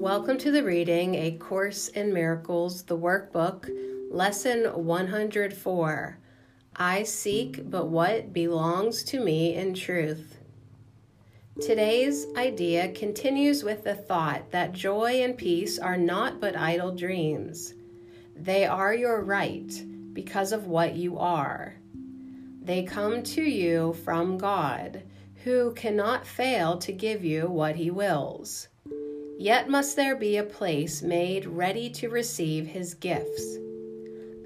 Welcome to the reading A Course in Miracles, the workbook, lesson 104. I seek but what belongs to me in truth. Today's idea continues with the thought that joy and peace are not but idle dreams. They are your right because of what you are. They come to you from God, who cannot fail to give you what he wills. Yet must there be a place made ready to receive his gifts.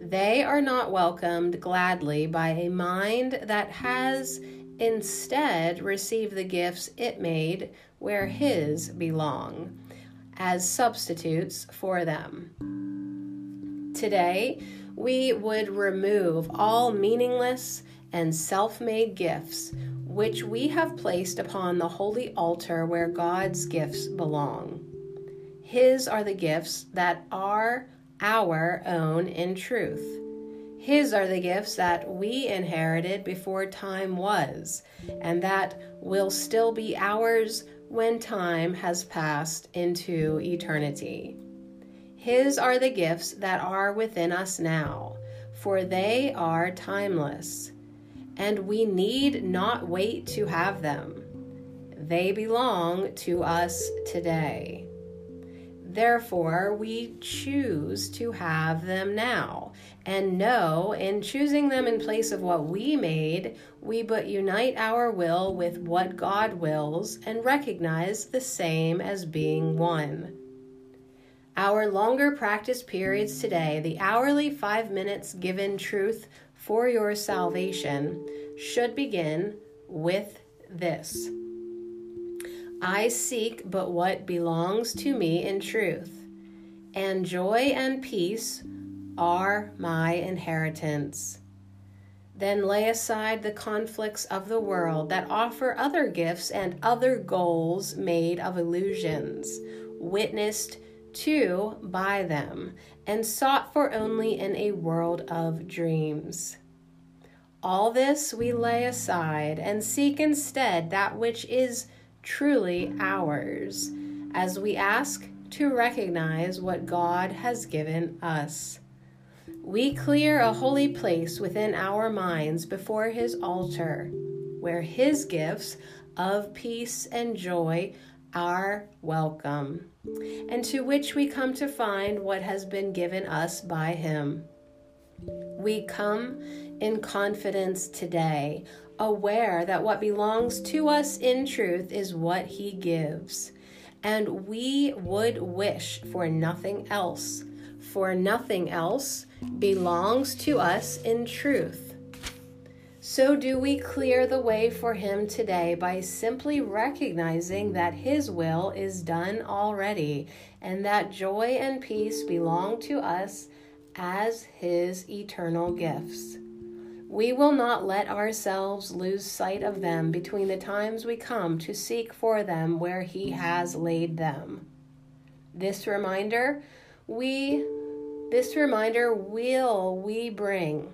They are not welcomed gladly by a mind that has instead received the gifts it made where his belong, as substitutes for them. Today, we would remove all meaningless and self made gifts which we have placed upon the holy altar where God's gifts belong. His are the gifts that are our own in truth. His are the gifts that we inherited before time was, and that will still be ours when time has passed into eternity. His are the gifts that are within us now, for they are timeless and we need not wait to have them. They belong to us today. Therefore, we choose to have them now, and know in choosing them in place of what we made, we but unite our will with what God wills and recognize the same as being one. Our longer practice periods today, the hourly five minutes given truth for your salvation should begin with this I seek but what belongs to me in truth, and joy and peace are my inheritance. Then lay aside the conflicts of the world that offer other gifts and other goals made of illusions, witnessed to by them, and sought for only in a world of dreams. All this we lay aside and seek instead that which is truly ours, as we ask to recognize what God has given us. We clear a holy place within our minds before His altar, where His gifts of peace and joy are welcome, and to which we come to find what has been given us by Him. We come in confidence today, aware that what belongs to us in truth is what He gives. And we would wish for nothing else, for nothing else belongs to us in truth. So, do we clear the way for Him today by simply recognizing that His will is done already and that joy and peace belong to us as His eternal gifts. We will not let ourselves lose sight of them between the times we come to seek for them where He has laid them. This reminder, we this reminder will we bring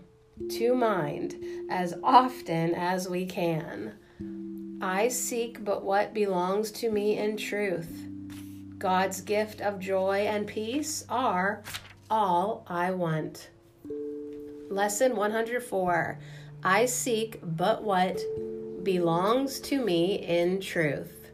to mind as often as we can. I seek but what belongs to me in truth. God's gift of joy and peace are all I want. Lesson 104 I seek but what belongs to me in truth.